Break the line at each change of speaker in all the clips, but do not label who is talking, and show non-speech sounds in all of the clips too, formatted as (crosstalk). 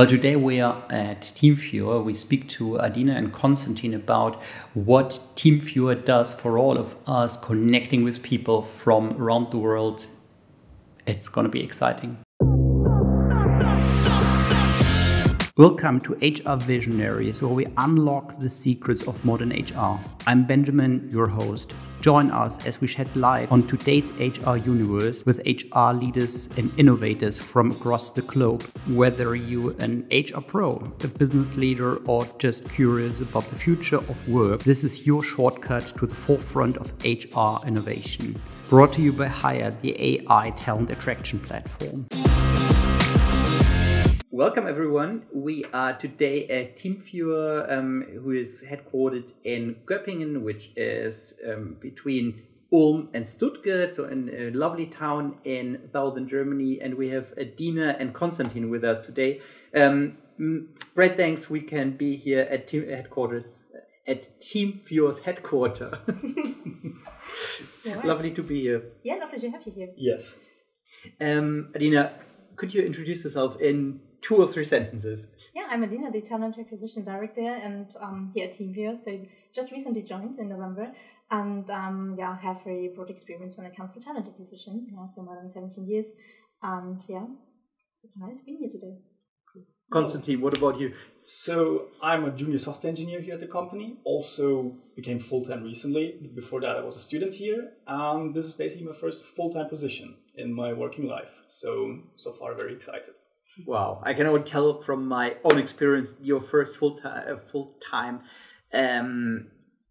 Well, today we are at TeamViewer. We speak to Adina and Konstantin about what TeamViewer does for all of us connecting with people from around the world. It's going to be exciting. Welcome to HR Visionaries, where we unlock the secrets of modern HR. I'm Benjamin, your host. Join us as we shed light on today's HR universe with HR leaders and innovators from across the globe. Whether you're an HR pro, a business leader, or just curious about the future of work, this is your shortcut to the forefront of HR innovation. Brought to you by hyrd, the AI talent attraction platform. Welcome, everyone. We are today at TeamViewer, um, who is headquartered in Göppingen, which is um, between Ulm and Stuttgart, so in a lovely town in southern Germany. And we have Adina and Konstantin with us today. Um, great thanks we can be here at team headquarters, at TeamViewer's headquarters. (laughs) right. Lovely to be here.
Yeah, lovely to have you here.
Yes.
Um, Adina, could you introduce yourself in two or three sentences.
Yeah, I'm Adina, the talent acquisition director, and um, here at TeamViewer. So just recently joined in November, and um, yeah, have very broad experience when it comes to talent acquisition. Yeah, so more than 17 years, and yeah, super nice being here today.
Konstantin, what about you?
So I'm a junior software engineer here at the company. Also became full time recently. Before that, I was a student here, and this is basically my first full time position in my working life. So so far, very excited.
Wow, I can only tell from my own experience, your first full time uh, full time um,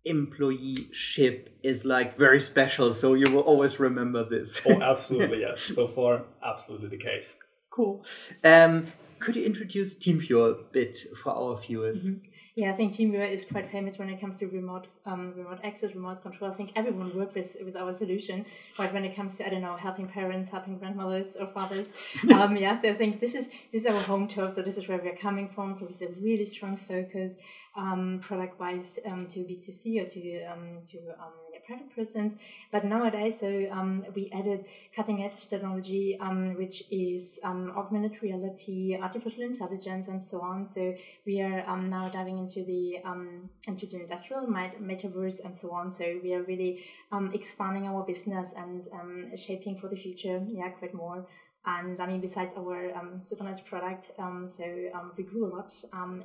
employeeship is like very special. So you will always remember this.
oh, (laughs) absolutely, yes. So far, absolutely the case.
Cool. Um, could you introduce TeamViewer a bit for our viewers?
Mm-hmm. Yeah, I think TeamViewer is quite famous when it comes to remote um, remote access, remote control. I think everyone worked with with our solution, right? When it comes to I don't know, helping parents, helping grandmothers or fathers. (laughs) um, yeah, so I think this is this is our home turf. So this is where we're coming from. So it's a really strong focus, um, product wise, um, to B two C or to um, to um, private persons. But nowadays, so um, we added cutting edge technology, um, which is um, augmented reality, artificial intelligence, and so on. So we are um, now diving into the um, into the industrial metaverse and so on. So we are really um, expanding our business and shaping for the future. Yeah, quite more. And I mean, besides our super nice product, so we grew a lot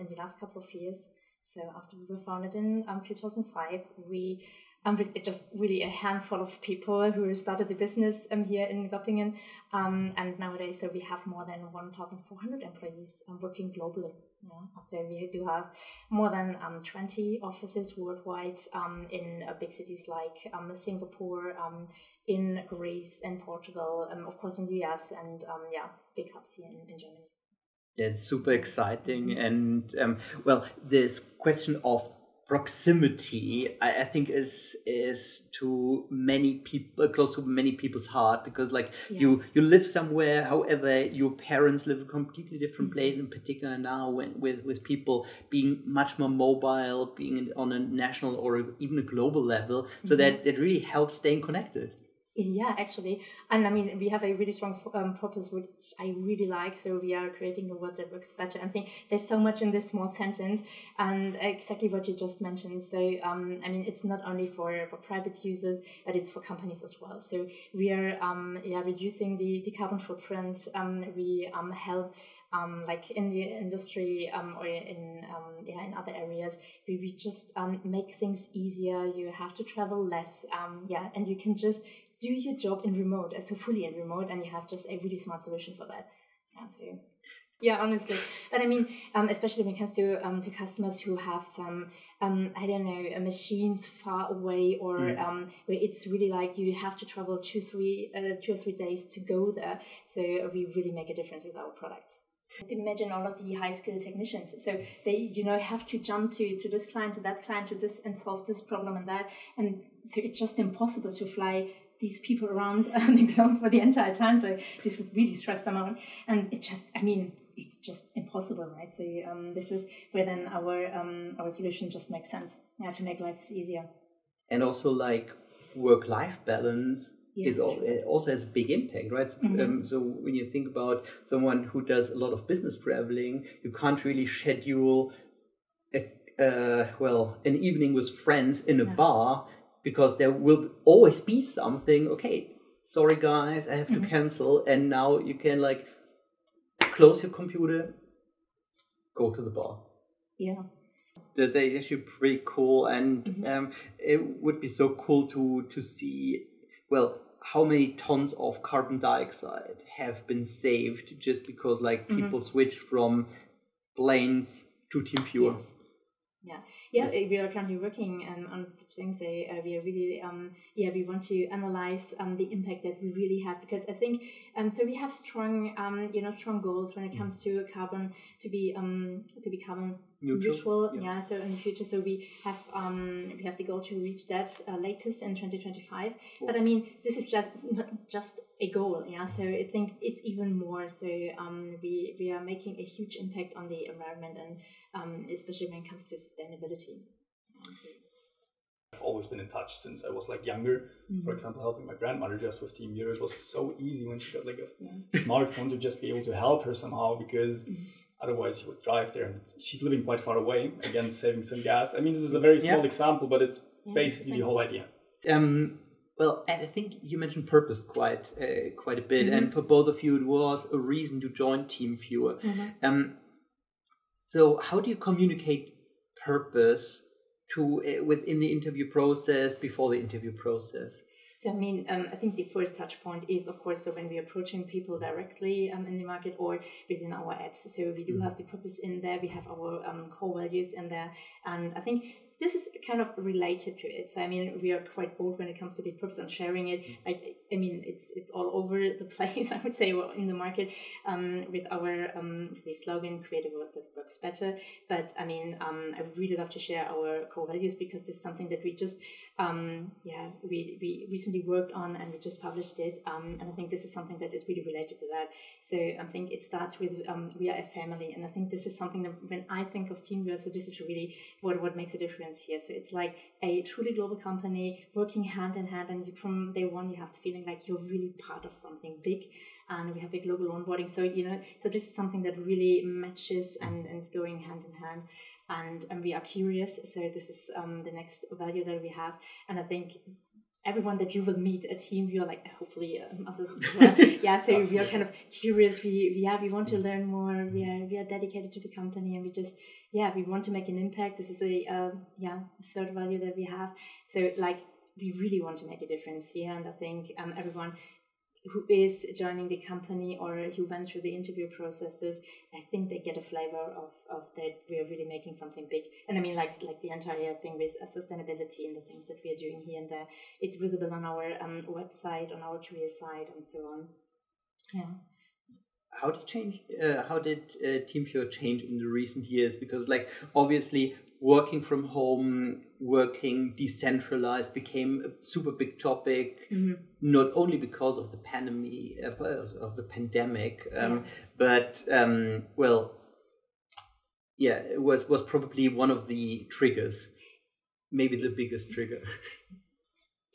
in the last couple of years. So after we were founded in 2005, we um, with just really a handful of people who started the business um, here in Göppingen. Um, and nowadays, so we have more than 1,400 employees um, working globally. Yeah. So we do have more than um, 20 offices worldwide um, in uh, big cities like um, Singapore, in Greece and Portugal, of course in the US, and yeah, big hubs here in, in Germany.
That's super exciting. And well, this question of proximity I, I, think is is to many people close to many people's heart because like yeah. you you live somewhere however your parents live a completely different mm-hmm. place in particular now when with with people being much more mobile being on a national or even a global level so mm-hmm. that that really helps staying connected
yeah, actually, and I mean, we have a really strong um, purpose, which I really like. So we are creating a world that works better. I think there's so much in this small sentence, and exactly what you just mentioned. So, um, I mean, it's not only for for private users, but it's for companies as well. So we are, um, yeah, reducing the the carbon footprint. Um, we um help. Um, like in the industry um, or in um, yeah in other areas we, we just um, make things easier you have to travel less um, yeah and you can just do your job in remote, uh, so fully in remote, and you have just a really smart solution for that. Yeah, so yeah, honestly, but I mean, um, especially when it comes to um, to customers who have some um, I don't know uh, machines far away, or mm. um, where it's really like you have to travel two three uh, two or three days to go there. So we really make a difference with our products. Imagine all of the high skilled technicians. So they, you know, have to jump to, to this client, to that client, to this and solve this problem and that. And so it's just impossible to fly these people around (laughs) the globe for the entire time. So this would really stress them out. And it just, I mean, it's just impossible, right? So um, this is where then our um, our solution just makes sense, yeah, to make lives easier.
And also like work life balance is also has a big impact, right? Mm-hmm. Um, so when you think about someone who does a lot of business traveling, you can't really schedule a, uh, well an evening with friends in a yeah. bar because there will always be something. Okay, sorry guys, I have to mm-hmm. cancel, and now you can like close your computer, go to the bar.
Yeah
that's actually pretty cool and mm-hmm. um, it would be so cool to to see well how many tons of carbon dioxide have been saved just because like mm-hmm. people switch from planes to TeamViewer
yes. Yeah, yeah, yes. we are currently working um, on things. Uh, we are really, um, yeah, we want to analyze um, the impact that we really have because I think, um, so we have strong, um, you know, strong goals when it comes to carbon to be, um, to be carbon neutral. neutral yeah. yeah. So in the future, so we have, um, we have the goal to reach that uh, latest in twenty twenty five. But I mean, this is just not just a goal. Yeah. So I think it's even more. So um, we we are making a huge impact on the environment and um, especially when it comes to sustainability.
I've always been in touch since I was like younger. Mm-hmm. For example, helping my grandmother just with TeamViewer. It was so easy when she got like a yeah. smartphone to just be able to help her somehow because mm-hmm. Otherwise she would drive there and she's living quite far away. Again, saving some gas. I mean, this is a very small yeah. example, but it's yeah, basically the whole idea.
Um, well, I think you mentioned purpose quite uh, quite a bit, mm-hmm. and for both of you, it was a reason to join TeamViewer. Mm-hmm. Um, so, how do you communicate purpose to uh, within the interview process before the interview process?
So, I mean, um, I think the first touch point is, of course, so when we're approaching people directly um, in the market or within our ads. So, we do mm-hmm. have the purpose in there, we have our um, core values in there. And I think this is kind of related to it. So I mean, we are quite bold when it comes to the purpose and sharing it. Like, I mean, it's it's all over the (laughs) place. I would say in the market um, with our um, the slogan "Creative work that works better." But I mean, um, I really love to share our core values because this is something that we just um, yeah we we recently worked on and we just published it. Um, and I think this is something that is really related to that. So I think it starts with um, we are a family, and I think this is something that when I think of TeamViewer, so this is really what what makes a difference here. So it's like a truly global company working hand in hand, and from day one, you have the feeling like you're really part of something big. And we have a global onboarding, so you know, so this is something that really matches and, and is going hand in hand. And and we are curious, so this is um, the next value that we have. And I think everyone that you will meet a team we are like hopefully um, us as (laughs) yeah so we are kind of curious. We, we yeah we want to learn more. We are we are dedicated to the company and we just yeah we want to make an impact. This is a uh, yeah third value that we have. So like we really want to make a difference. Here and i think um, everyone who is joining the company or who went through the interview processes, I think they get a flavor of, of that we are really making something big. And I mean, like like the entire thing with uh, sustainability and the things that we are doing here and there, it's visible on our um, website, on our career site, and so on. Yeah
how did change uh, how did uh, TeamViewer change in the recent years because like obviously working from home working decentralized became a super big topic mm-hmm. not only because of the pandemic uh, of the pandemic um, yeah. but um, well yeah it was was probably one of the triggers maybe the biggest trigger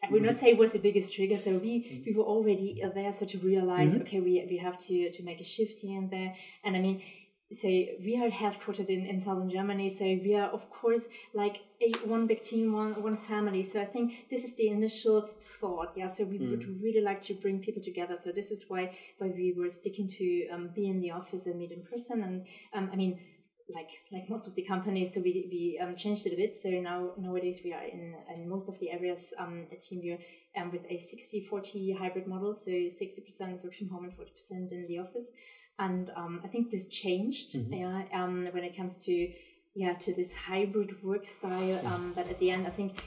I would not say it was the biggest trigger. So we, we were already there, so to realize, mm-hmm. okay, we, we have to, to make a shift here and there. And I mean, say we are headquartered in, in southern Germany, so we are of course like a one big team, one one family. So I think this is the initial thought. Yeah. So we mm. would really like to bring people together. So this is why why we were sticking to um, be in the office and meet in person. And um, I mean like like most of the companies, so we, we um, changed it a bit. So now nowadays we are in, in most of the areas um, at TeamViewer um, with a 60-40 hybrid model, so 60% work from home and 40% in the office. And um, I think this changed mm-hmm. yeah, um, when it comes to yeah to this hybrid work style. Um, but at the end, I think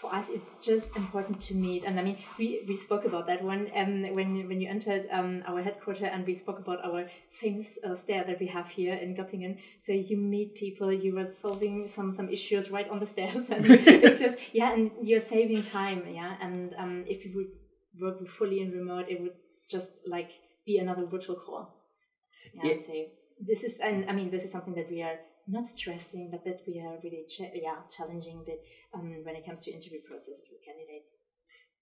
for us it's just important to meet and i mean we, we spoke about that one um, when when you entered um, our headquarters and we spoke about our famous uh, stair that we have here in göppingen so you meet people you were solving some some issues right on the (laughs) stairs and it's just yeah and you're saving time yeah and um, if you would work fully in remote it would just like be another virtual call yeah, yeah. so this is and i mean this is something that we are not stressing, but that we are really ch- yeah challenging bit um, when it comes to interview process with candidates.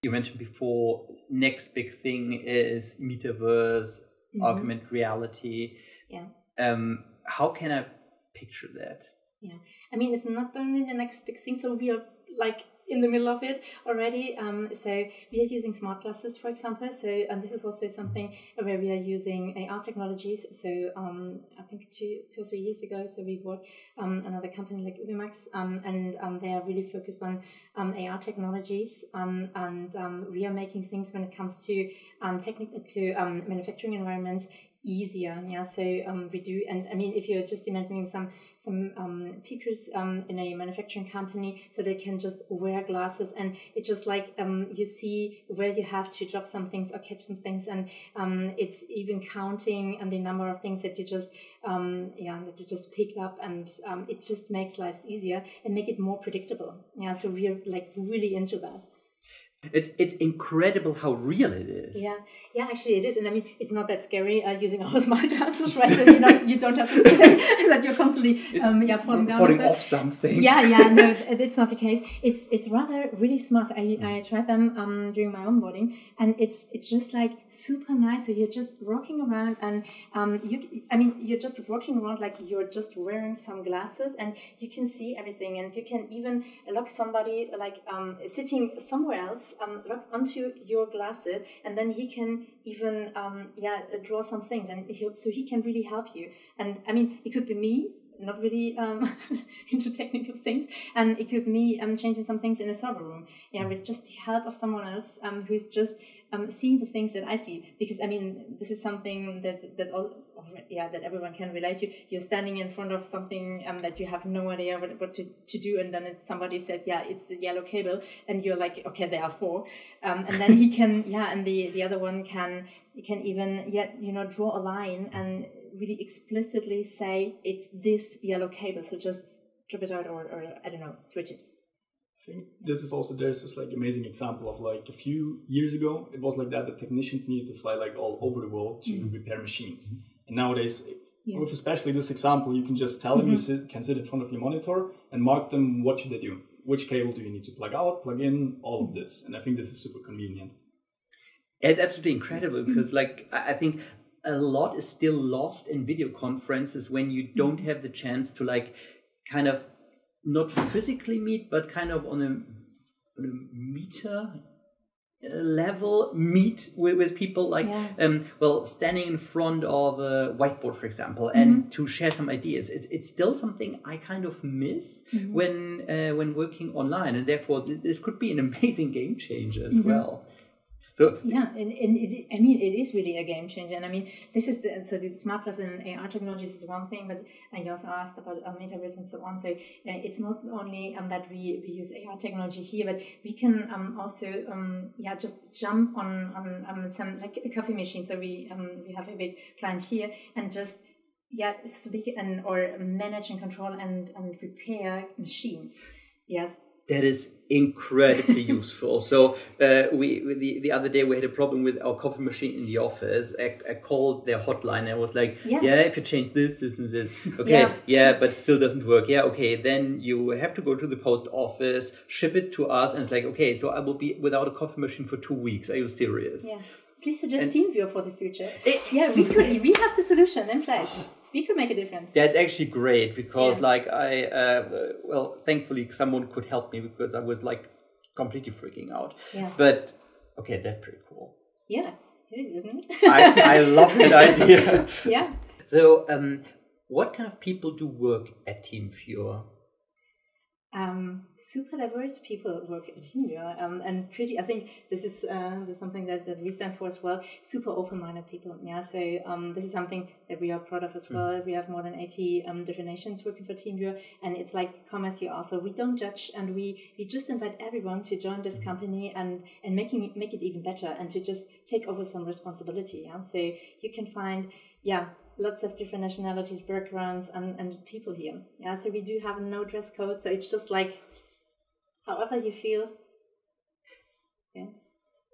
you mentioned before, next big thing is metaverse, mm-hmm. augmented reality.
Yeah.
Um, how can I picture that?
Yeah, I mean, it's not only the next big thing. So we are like in the middle of it already. Um, so we are using smart glasses, for example. So and this is also something where we are using AR technologies. So um, I think two, two or three years ago, so we bought um, another company like Ubimax, um, and um, they are really focused on um, AR technologies, and we are making things when it comes to um, to manufacturing environments easier. Yeah, so we do, and I mean, if you're just imagining some some um, pickers um, in a manufacturing company, so they can just wear glasses, and it's just like um, you see where you have to drop some things or catch some things, and um, it's even counting and the number of things that you just um, yeah that you just picked up, and um, it just makes lives easier and make it more predictable. Yeah, so we're like really into that.
It's it's incredible how real it is.
Yeah, yeah, actually it is, and I mean it's not that scary uh, using our (laughs) smart glasses, right? So you know you don't have to feel (laughs) that you're constantly um, yeah falling down,
falling off something.
Yeah, yeah, no, (laughs) it's not the case. It's it's rather really smart. I, I tried them um, during my onboarding, and it's it's just like super nice. So you're just walking around, and um, you I mean you're just walking around like you're just wearing some glasses, and you can see everything, and you can even look somebody like um, sitting somewhere else um, onto your glasses, and then he can even um, yeah draw some things, and he, so he can really help you. And I mean, it could be me not really um, (laughs) into technical things, and it could me um, changing some things in a server room. Yeah, with just the help of someone else um, who's just um, seeing the things that I see. Because I mean, this is something that that also, yeah that everyone can relate to. You're standing in front of something um, that you have no idea what, what to, to do, and then it, somebody says, "Yeah, it's the yellow cable," and you're like, "Okay, there are four. Um, and then he can, yeah, and the the other one can can even yet you know draw a line and really explicitly say it's this yellow cable. So just drop it out or, or I don't know, switch it I
think this is also there's this like amazing example of like a few years ago it was like that the technicians needed to fly like all over the world to mm-hmm. repair machines and nowadays yeah. with especially this example you can just tell them mm-hmm. you sit, can sit in front of your monitor and mark them what should they do which cable do you need to plug out plug in all of this and i think this is super convenient
it's absolutely incredible because like i think a lot is still lost in video conferences when you don't mm-hmm. have the chance to like kind of not physically meet, but kind of on a, on a meter uh, level meet with, with people like yeah. um, well standing in front of a whiteboard for example and mm-hmm. to share some ideas it's, it's still something i kind of miss mm-hmm. when uh, when working online and therefore this could be an (laughs) amazing game changer as mm-hmm. well
so yeah, and, and it, I mean it is really a game changer. And I mean this is the so the smart glass and AR technologies is one thing, but and you also asked about um, metaverse and so on. So uh, it's not only um, that we, we use AR technology here, but we can um, also um, yeah just jump on on um, some like a coffee machine. So we um, we have a big client here and just yeah speak and or manage and control and and repair machines. Yes,
that is incredibly (laughs) useful. So uh, we the, the other day we had a problem with our coffee machine in the office. I, I called their hotline and I was like, yeah. yeah. if you change this, this, and this, (laughs) okay, yeah. yeah, but still doesn't work. Yeah, okay, then you have to go to the post office, ship it to us, and it's like, okay, so I will be without a coffee machine for two weeks. Are you serious?
Yeah. Please suggest TeamViewer for the future. It, yeah, we could. we have the solution in place (laughs) we could make a difference.
That's actually great because, yeah. like, I uh, well, thankfully, someone could help me because I was like completely freaking out.
Yeah.
But okay, that's pretty cool.
Yeah, it is, isn't it?
I, I (laughs) love that idea.
yeah.
So, um, what kind of people do work at TeamViewer?
Um, super diverse people work at TeamViewer, um, and pretty. I think this is uh, this is something that, that we stand for as well. Super open-minded people. Yeah, so um, this is something that we are proud of as hmm. well. Mm. We have more than eighty um, different nations working for TeamViewer, and it's like come as you are. So we don't judge, and we we just invite everyone to join this company and and making make it even better, and to just take over some responsibility. Yeah, so you can find yeah lots of different nationalities, backgrounds, and, and people here. Yeah, so we do have no dress code, so it's just like however you feel.
Yeah.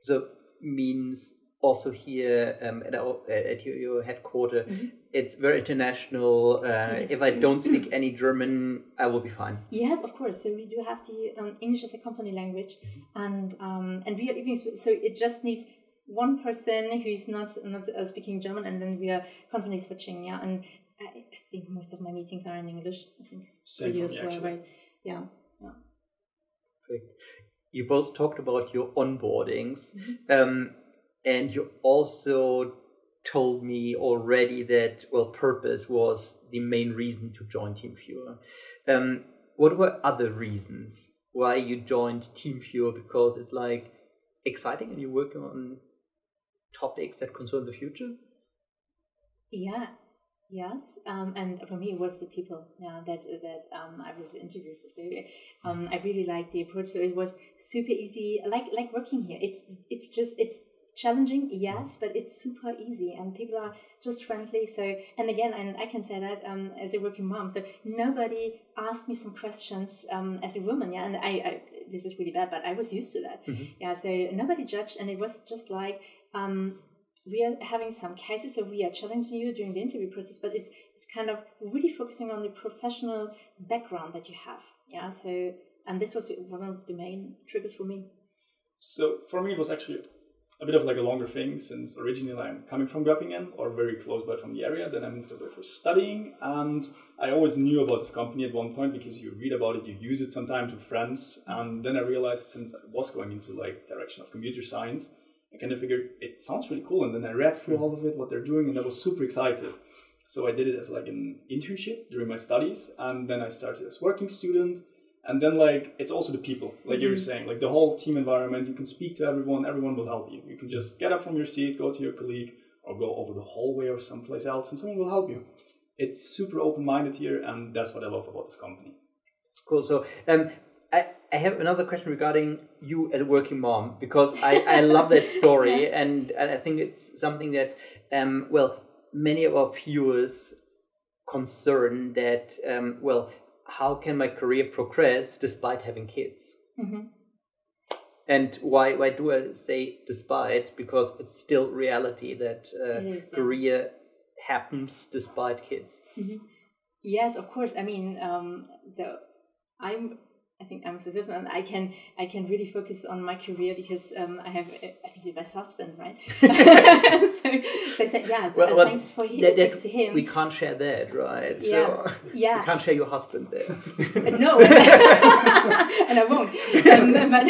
So means also here um, at, our, at your, your headquarters. Mm-hmm. It's very international. Uh, yes. If I don't speak any German, I will be fine.
Yes, of course. So we do have the um, English as a company language, mm-hmm. and um, and we are even so it just needs one person who is not not uh, speaking German, and then we are constantly switching. Yeah, and I, I, think most of my meetings are in English. I think
Same for me, well, right?
Yeah. Yeah.
Perfect. You both talked about your onboardings. Mm-hmm. Um, and you also told me already that well purpose was the main reason to join TeamViewer um, what were other reasons why you joined TeamViewer because it's like exciting and you're working on topics that concern the future?
Yeah. Yes. Um, and for me it was the people yeah that that um, i was interviewed with. Um, i really liked the approach. So it was super easy like like working here. It's it's just it's challenging yes but it's super easy and people are just friendly. So and again and i can say that um, as a working mom. So nobody asked me some questions um, as a woman yeah and I, I, this is really bad but i was used to that. Mm-hmm. yeah so nobody judged and it was just like um, we are having some cases so we are challenging you during the interview process but it's it's kind of really focusing on the professional background that you have. Yeah so and this was one of the main triggers for me.
So for me it was actually a bit of like a longer thing since originally I'm coming from Göppingen or very close by from the area. Then I moved away for studying, and I always knew about this company at one point because you read about it, you use it sometimes with friends, and then I realized since I was going into like direction of computer science, I kind of figured it sounds really cool, and then I read through all of it, what they're doing, and I was super excited. So I did it as like an internship during my studies, and then I started as working student and then like it's also the people like mm-hmm. you were saying like the whole team environment you can speak to everyone everyone will help you. You can just get up from your seat go to your colleague or go over the hallway or someplace else and someone will help you. It's super open-minded here and that's what i love about this company.
Cool. So um I, I have another question regarding you as a working mom because I, I (laughs) love that story and, and I think it's something that um, well many of our viewers concern that um, well how can my career progress despite having kids? Mm-hmm. And why why do I say despite? Because it's still reality that uh, career happens despite kids.
Mm-hmm. Yes, of course. I mean, um, so I'm I think I'm successful and I can I can really focus on my career because um, I have I think the best husband, right? (laughs) (laughs) so, so, I said, yeah, well, well, thanks for him, that, thanks to him.
We can't share that, right? Yeah, so yeah. We can't share your husband there.
no, (laughs) and I won't. Um, but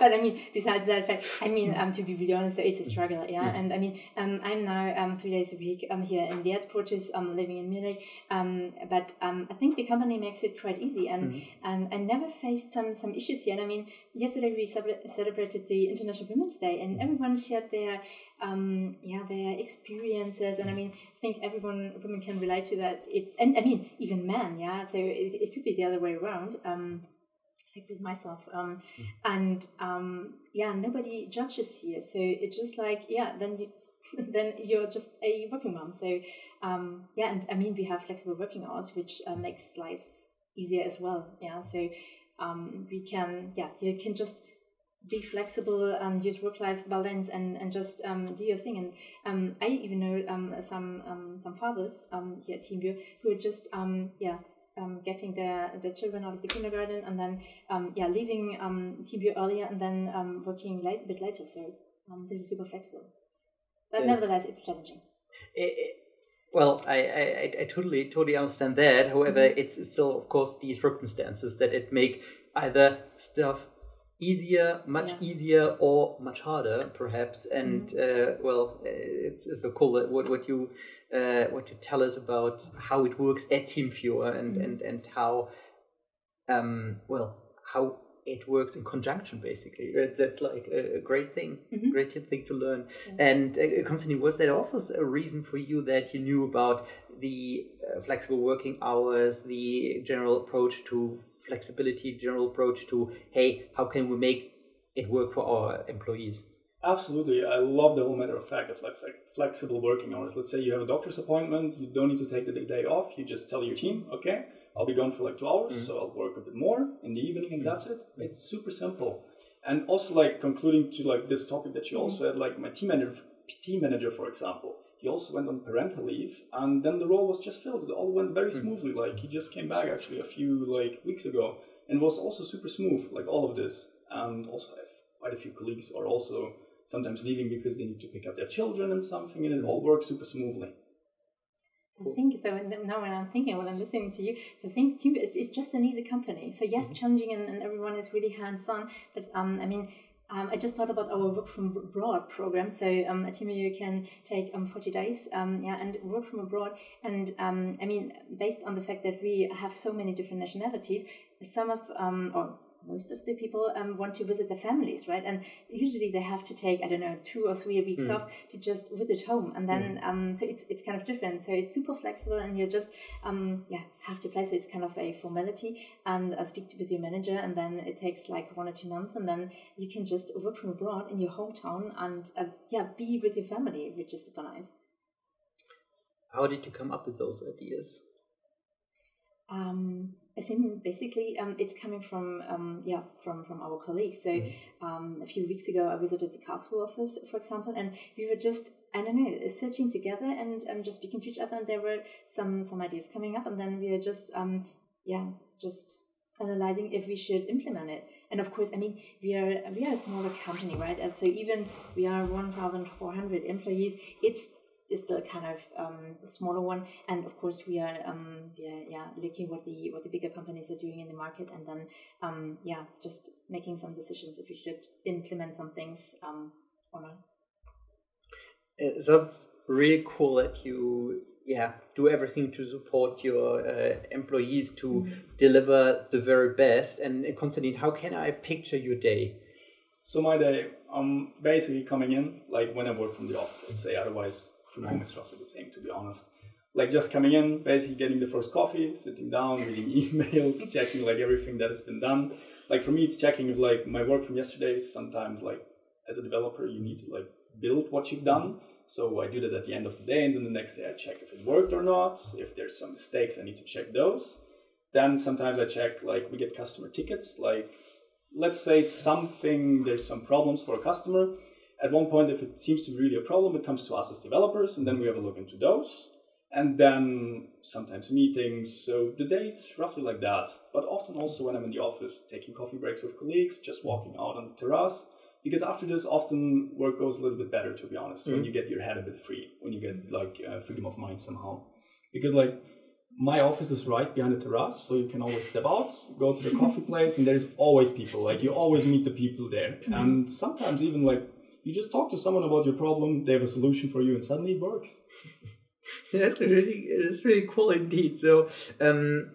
but I mean, besides that fact, I mean, um, to be really honest, it's a struggle, yeah. Mm. And I mean, um, I'm now um three days a week I'm here in the headquarters, um living in Munich, um, but um I think the company makes it quite easy, and mm. um I never faced some some issues here. And I mean, yesterday we celebrated the International Women's Day, and everyone shared their um, yeah their experiences. And I mean, I think everyone women can relate to that. It's and I mean even men, yeah. So it, it could be the other way around. Um, like with myself um, mm. and um, yeah nobody judges here so it's just like yeah then you (laughs) then you're just a working mom so um, yeah and i mean we have flexible working hours which uh, makes lives easier as well yeah so um, we can yeah you can just be flexible and use work-life balance and, and just um, do your thing. And um, I even know um, some um, some fathers um, here at TeamViewer who are just um, yeah um, getting their the children out of the kindergarten and then um, yeah leaving um, TeamViewer earlier and then um, working late, a bit later. So um, this is super flexible. But yeah. nevertheless it's challenging.
It, it, well, I, I, I totally totally understand that. However, mm-hmm. it's, it's still, of course, the circumstances that it make either stuff easier, much yeah. easier, or much harder, perhaps. And mm-hmm. uh, well, it's, it's so cool what what you uh, what you tell us about how it works at TeamViewer and mm-hmm. and and how um, well how it works in conjunction basically that's like a, great thing mm-hmm. great thing to learn mm-hmm. and uh, Konstantin was that also a reason for you that you knew about the uh, flexible working hours the general approach to flexibility general approach to hey how can we make it work for our employees
Absolutely. I love the whole matter of fact of like, flexible working hours. Let's say you have a doctor's appointment, you don't need to take the day off. You just tell your team, okay, I'll be gone for like two hours, mm-hmm. so I'll work a bit more in the evening, and mm-hmm. that's it. It's super simple. And also, like concluding to like this topic that you mm-hmm. also had, like my team manager team manager, for example, he also went on parental leave, and then the role was just filled. It all went very smoothly. Like he just came back actually a few like weeks ago, and was also super smooth. Like all of this, and also have quite a few colleagues who are also sometimes leaving because they need to pick up their children and something, and it all works super smoothly.
I think so. Now, when I'm thinking, when I'm listening to you, I think too, it's, it's just an easy company. So yes, mm-hmm. challenging, and, and everyone is really hands-on. But um, I mean, um, I just thought about our work from abroad program. So um, at Team you can take um, 40 days, um, yeah, and work from abroad. And um, I mean, based on the fact that we have so many different nationalities, some of um, or most of the people um, want to visit their families, right? And usually they have to take, I don't know, two or three weeks mm. off to just visit home. And then, mm. um, so it's, it's kind of different. So it's super flexible and you just, um, yeah, have to play. So it's kind of a formality and uh, speak with your manager. And then it takes like one or two months. And then you can just work from abroad in your hometown and, uh, yeah, be with your family, which is super nice.
How did you come up with those ideas?
Um, basically um, it's coming from um, yeah from from our colleagues. So mm-hmm. um, a few weeks ago, I visited the Karlsruhe office, for example, and we were just I don't know searching together and, and just speaking to each other, and there were some some ideas coming up, and then we were just um, yeah just analyzing if we should implement it. And of course, I mean we are we are a smaller company, right? And so even we are one thousand four hundred employees. It's is the kind of um, smaller one. And of course, we are um, yeah, yeah looking what the what the bigger companies are doing in the market, and then um, yeah, just making some decisions if we should implement some things um, or not.
It sounds really cool that you yeah do everything to support your uh, employees to mm-hmm. deliver the very best. And uh, Konstantin, how can I picture your day?
So my day, I'm basically coming in like when I work from the office. Let's say otherwise home it's roughly the same to be honest. Like just coming in basically getting the first coffee sitting down reading (laughs) emails checking like everything that has been done. Like for me it's checking if like my work from yesterday sometimes like as a developer you need to like build what you've done. So i do that at the end of the day and then the next day i check if it worked or not if there's some mistakes i need to check those. Then sometimes i check like we get customer tickets like let's say something there's some problems for a customer at one point, if it seems to be really a problem, it comes to us as developers, and then we have a look into those. And then sometimes meetings. So the day is roughly like that. But often also when I'm in the office, taking coffee breaks with colleagues, just walking out on the terrace. Because after this, often work goes a little bit better, to be honest, mm-hmm. when you get your head a bit free, when you get like uh, freedom of mind somehow. Because like my office is right behind the terrace, so you can always step out, go to the coffee (laughs) place, and there's always people. Like you always meet the people there, mm-hmm. and sometimes even like you just talk to someone about your problem, they have a solution for you, and suddenly it works. (laughs)
that's really that's really cool indeed. So, um,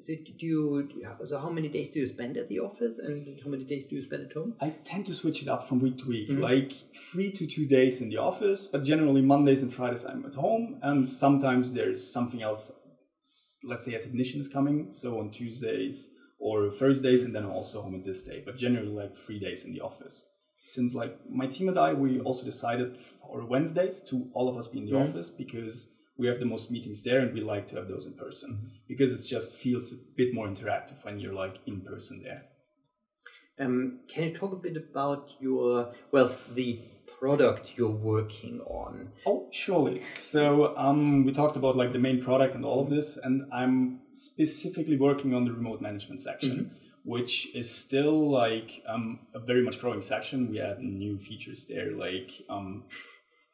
so do you so how many days do you spend at the office, and how many days do you spend at home?
I tend to switch it up from week to week, mm-hmm. like three to two days in the office, but generally Mondays and Fridays I'm at home, and sometimes there's something else. Let's say a technician is coming, so on Tuesdays or Thursdays, and then I'm also home at this day. But generally, like three days in the office since like my team and I, we also decided for Wednesdays to all of us be in the mm-hmm. office because we have the most meetings there and we like to have those in person mm-hmm. because it just feels a bit more interactive when you're like in person there.
Um, can you talk a bit about your well the product you're working on?
Oh, surely. So um, we talked about like the main product and all of this, and I'm specifically working on the remote management section. Mm-hmm which is still like um, a very much growing section. We add new features there like um,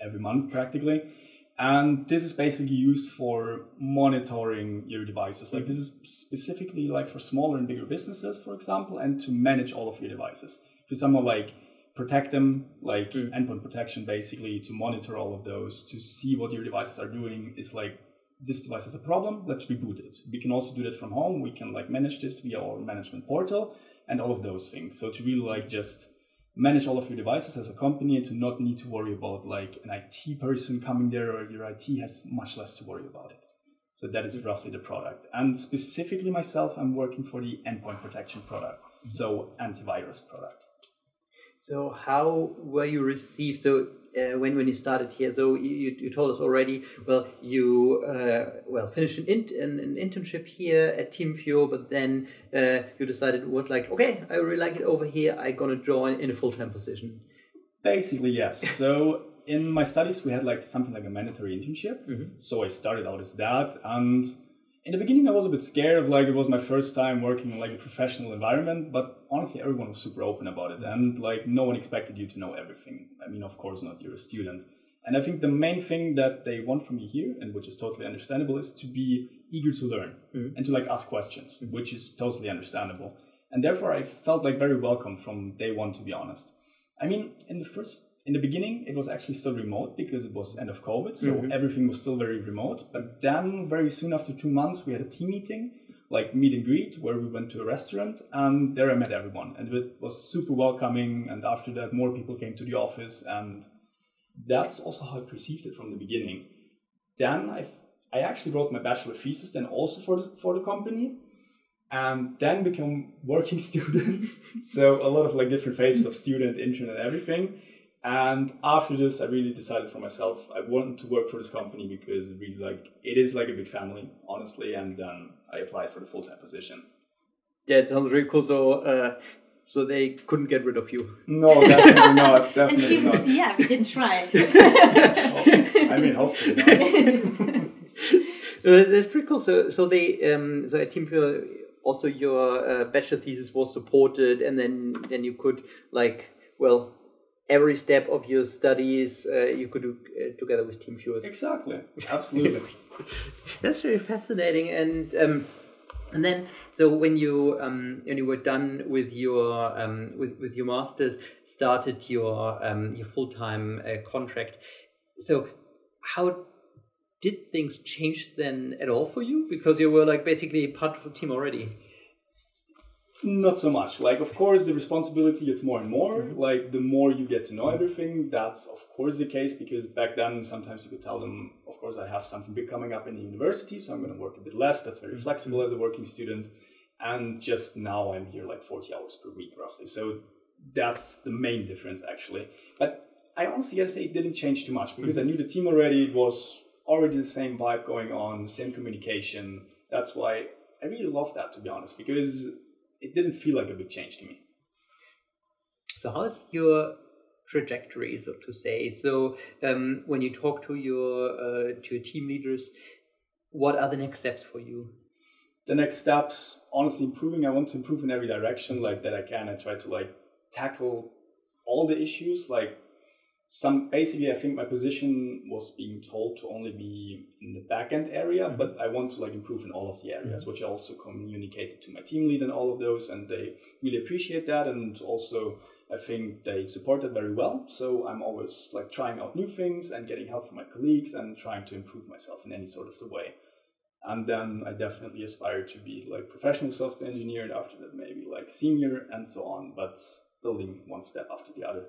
every month practically. And this is basically used for monitoring your devices. Like this is specifically like for smaller and bigger businesses, for example, and to manage all of your devices. To somehow like protect them, like mm. endpoint protection, basically to monitor all of those, to see what your devices are doing is like this device has a problem, let's reboot it. We can also do that from home. We can like manage this via our management portal and all of those things. So to really like just manage all of your devices as a company and to not need to worry about like an IT person coming there or your IT has much less to worry about it. So that is roughly the product. And specifically myself, I'm working for the endpoint protection product. Mm-hmm. So antivirus product.
So how were you received? So uh, when when you started here. So you, you told us already. Well, you uh, well finished an, int, an, an, internship here at TeamViewer, but then uh, you decided it was like, okay, I really like it over here. I'm gonna join in a full time position.
Basically, yes. (laughs) so in my studies, we had like something like a mandatory internship. So I started out as that. And in the beginning, I was a bit scared of like, it was my first time working in like a professional environment. But honestly, everyone was super open about it. And like, no one expected you to know everything. I mean, of course not, you're a student. And I think the main thing that they want from me here, and which is totally understandable, is to be eager to learn mm-hmm. and to like ask questions, mm-hmm. which is totally understandable. And therefore, I felt like very welcome from day one, to be honest. I mean, in the first, in the beginning, it was actually still remote because it was end of COVID, so mm-hmm. everything was still very remote. But then, very soon after two months, we had a team meeting, like meet and greet, where we went to a restaurant, and there I met everyone, and it was super welcoming. And after that, more people came to the office, and that's also how I perceived it from the beginning. Then I, I actually wrote my bachelor thesis, then also for the, for the company, and then become working (laughs) student. so a lot of like different phases of student, intern, and everything. And after this, I really decided for myself I wanted to work for this company because it really like it is like a big family, honestly. And then I applied for the full time position.
Yeah, it sounds really cool. So, uh, so they couldn't get rid of you.
No, definitely not. (laughs) Definitely
people,
not.
yeah, we didn't try. (laughs)
I mean, hopefully not. (laughs)
Uh, that's pretty cool. So, so they, um, so at TeamViewer, also your uh, bachelor thesis was supported, and then then you could like, well, every step of your studies uh, you could do uh, together with TeamViewers
Exactly. Absolutely. (laughs)
That's very fascinating, and um, and then so when you um, when you were done with your um, with with your masters, started your um, your full time uh, contract. So how did things change then at all for you? Because you were like basically part of the team already.
Not so much. Like, of course, the responsibility gets more and more. Mm-hmm. Like, the more you get to know everything, that's of course the case because back then sometimes you could tell them, of course, I have something big coming up in the university, so I'm going to work a bit less. That's very mm-hmm. flexible as a working student. And just now I'm here like 40 hours per week, roughly. So that's the main difference, actually. But I honestly gotta say it didn't change too much because I mm-hmm. knew the team already. It was already the same vibe going on, same communication. That's why I really love that, to be honest, because it didn't feel like a big change to me.
So how's your trajectory, so to say? So um, when you talk to your uh, to your team leaders, what are the next steps for you?
The next steps, honestly, improving. I want to improve in every direction, like that I can. I try to like tackle all the issues. Like some, basically, I think my position was being told to only be in the back end area, mm-hmm. but I want to like improve in all of the areas, mm-hmm. which I also communicated to my team lead and all of those, and they really appreciate that. And also, I think they support it very well. So I'm always like trying out new things and getting help from my colleagues and trying to improve myself in any sort of the way. And then I definitely aspire to be like professional software engineer, and after that maybe like senior and so on. But building one step after the other.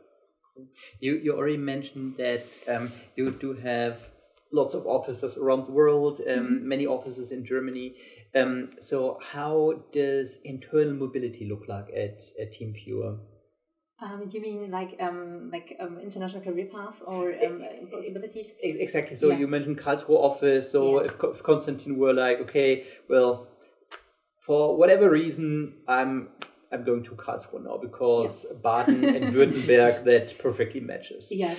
You you already mentioned that um, you do have lots of offices around the world, um, many offices in Germany. Um, so how does internal mobility look like at, at TeamViewer?
Um, you mean like um, like um, international career path or um, possibilities?
Exactly. So
Yeah.
you mentioned Karlsruhe office. So
Yeah.
if, if Konstantin were like, okay, well, for whatever reason, I'm I'm going to Karlsruhe now because Baden and (laughs) Württemberg that perfectly matches.
Yes,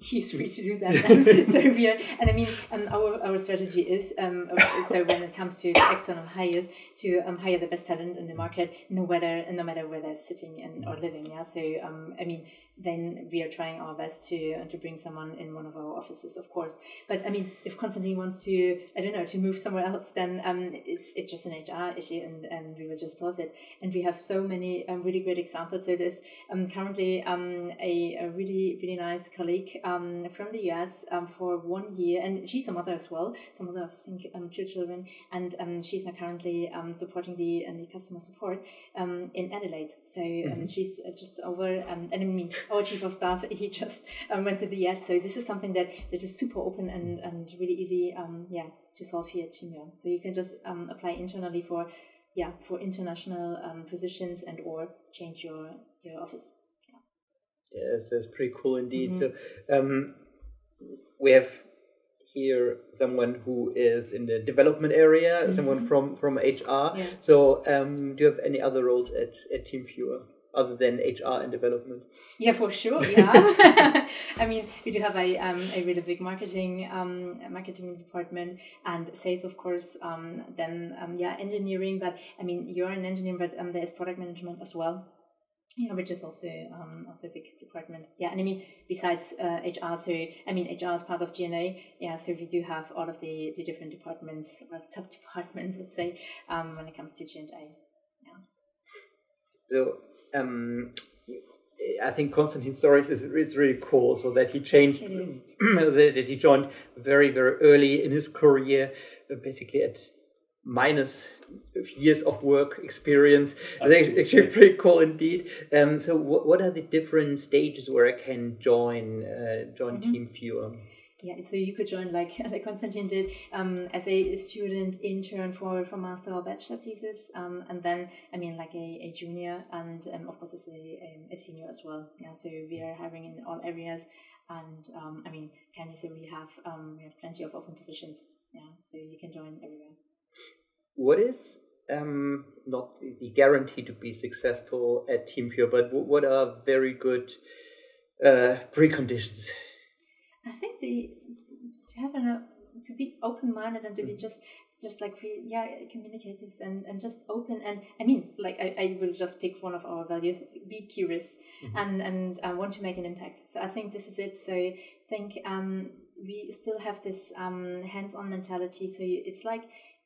he's (laughs) free to do that. Then. (laughs) so we are, and I mean, um, our our strategy is um, so when it comes to external hires to um, hire the best talent in the market, no matter no matter where they're sitting and or living. Yeah, so um, I mean, then we are trying our best to uh, to bring someone in one of our offices, of course. But I mean, if Konstantin wants to, I don't know, to move somewhere else, then um, it's it's just an HR issue, and and we will just solve it. And we have so many um, really great examples. So there's um, currently um, a, a really really nice colleague um, from the US um, for one year, and she's a mother as well. Some mother of I think um, two children, and um, she's now currently um, supporting the um, the customer support um, in Adelaide. So um, she's uh, just over, um, and I mean our chief of staff he (laughs) just um, went to the US. So this is something that that is super open and and really easy. Um, yeah, to solve here at TeamViewer. So you can just um, apply internally for yeah for international um, positions and or change your your office.
Yes, that's pretty cool indeed. So um, we have here someone who is in the development area, someone from from HR.
Yeah.
So um, do you have any other roles at at TeamViewer? other than HR and development?
Yeah, for sure. (laughs) Yeah, (laughs) I mean, we do have a um, a really big marketing um, marketing department and sales, of course. Um, then um, yeah, engineering. But I mean, you're an engineer, but um, there is product management as well. Yeah, which is also um, also a big department. Yeah, and I mean, besides uh, HR, so I mean, HR is part of G&A. Yeah, so we do have all of the, the different departments, or sub departments, let's say, um, when it comes to G&A. Yeah.
So um, I think Konstantin's stories is, is really cool. So that he changed, (clears throat) that he joined very very early in his career, basically at minus years of work experience. It's actually pretty cool indeed. Um, so, what, what are the different stages where I can join uh, join mm -hmm. TeamViewer?
Yeah, so you could join like (laughs) like Konstantin did um, as a student intern for for master or bachelor thesis, um, and then I mean like a, a junior and um, of course as a, a, a, senior as well. Yeah, so we are hiring in all areas, and um, I mean, kind of so we have um, we have plenty of open positions. Yeah, so you can join everywhere
what is um, not the guarantee to be successful at TeamViewer, but what are very good uh, preconditions?
I think the to have a to be open minded and to be mm-hmm. just just like free, yeah communicative and, and just open and I mean like I, I will just pick one of our values be curious mm-hmm. and and uh, want to make an impact so I think this is it so I think um, we still have this um, hands on mentality so you, it's like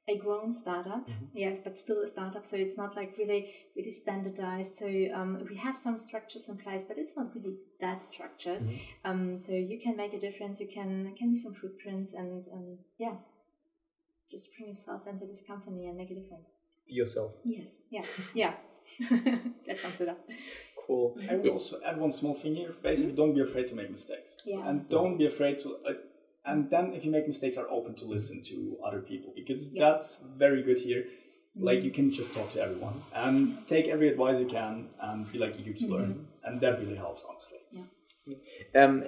a grown startup, mm-hmm. yes, but still a startup. So it's not like really really standardized. So um, we have some structures in place, but it's not really that structured. Mm-hmm. Um, so you can make a difference. You can can leave some footprints, and um, yeah, just bring yourself into this company and make a difference.
Be yourself.
Yes. Yeah. Yeah. (laughs) that sums it up.
Cool.
I would also add one small thing here. Basically, mm-hmm. don't be afraid to make mistakes. Yeah. And don't be afraid to. Uh, and then if you make mistakes are open to listen to other people because yeah. that's very good here. Mm-hmm. like you can just talk to everyone and take every advice you can and be like eager to mm-hmm. learn and that really helps honestly.
Yeah. Um,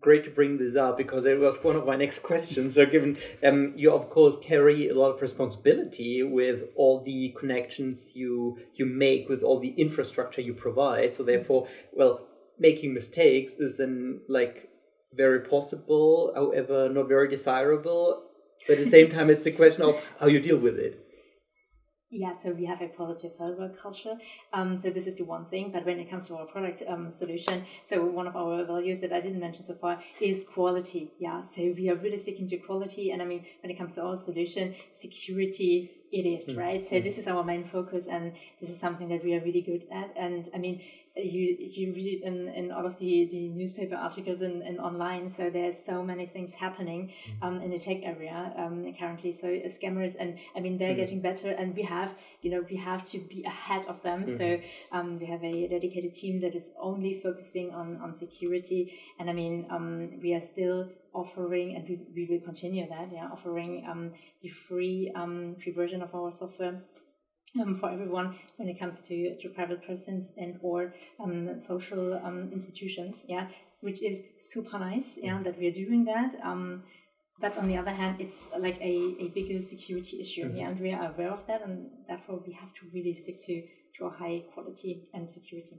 great to bring this up because it was one of my next questions. So given um, you of course carry a lot of responsibility with all the connections you you make with all the infrastructure you provide. So therefore well making mistakes is then like very possible, however, not very desirable. But at the same time, it's a question of how you deal with it.
Yeah, so we have a positive work culture. Um, so this is the one thing. But when it comes to our product um, solution, so one of our values that I didn't mention so far is quality. Yeah, so we are really sticking to quality. And I mean, when it comes to our solution, security it is, mm. right? So mm. this is our main focus, and this is something that we are really good at. And I mean, you you read in, in all of the, the newspaper articles and, and online so there's so many things happening mm-hmm. um, in the tech area um, currently so uh, scammers and i mean they're mm-hmm. getting better and we have you know we have to be ahead of them mm-hmm. so um, we have a dedicated team that is only focusing on on security and i mean um, we are still offering and we, we will continue that yeah offering um, the free um, free version of our software um, for everyone when it comes to, to private persons and or um, social um, institutions yeah which is super nice yeah that we're doing that um, but on the other hand it's like a, a bigger security issue mm-hmm. yeah and we are aware of that and therefore we have to really stick to to a high quality and security.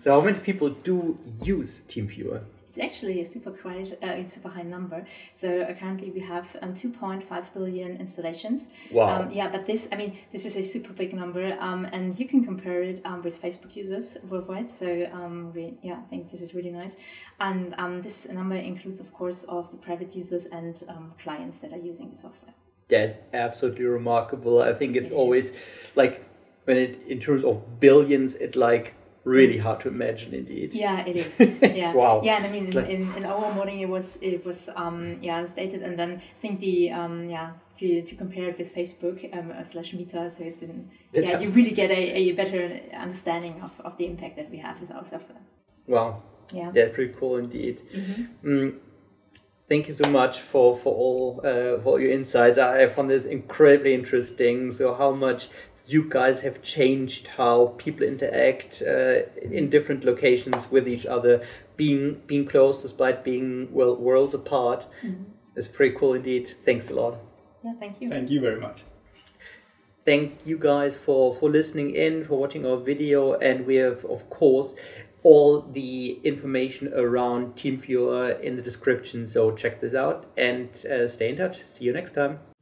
So how many people do use TeamViewer
it's actually a super quite, uh, super high number. So uh, currently we have um, 2.5 billion installations.
Wow.
Um, yeah, but this, I mean, this is a super big number, um, and you can compare it um, with Facebook users worldwide. So um, we, yeah, I think this is really nice. And um, this number includes, of course, of the private users and clients that are using the software.
That's absolutely remarkable. I think it's it always like when it in terms of billions, it's like really hard to imagine indeed.
Yeah it is. (laughs) Yeah.
Wow.
Yeah and i mean in, in, in, our morning it was it was um yeah stated and then i think the um yeah to, to compare it with facebook um slash meta so it been yeah you really get a, a better understanding of, of the impact that we have with our software
wow. Yeah. That's pretty cool indeed. Mm-hmm. mm, thank you so much for for all uh, for your insights. I found this incredibly interesting. So how much you guys have changed how people interact uh, in different locations with each other, being being close despite being well worlds apart. Mm-hmm. It's pretty cool indeed. Thanks a lot.
Yeah, thank you.
Thank you very much.
thank you guys for for listening in, for watching our video, and we have of course all the information around TeamViewer in the description. So check this out and uh, stay in touch. See you next time.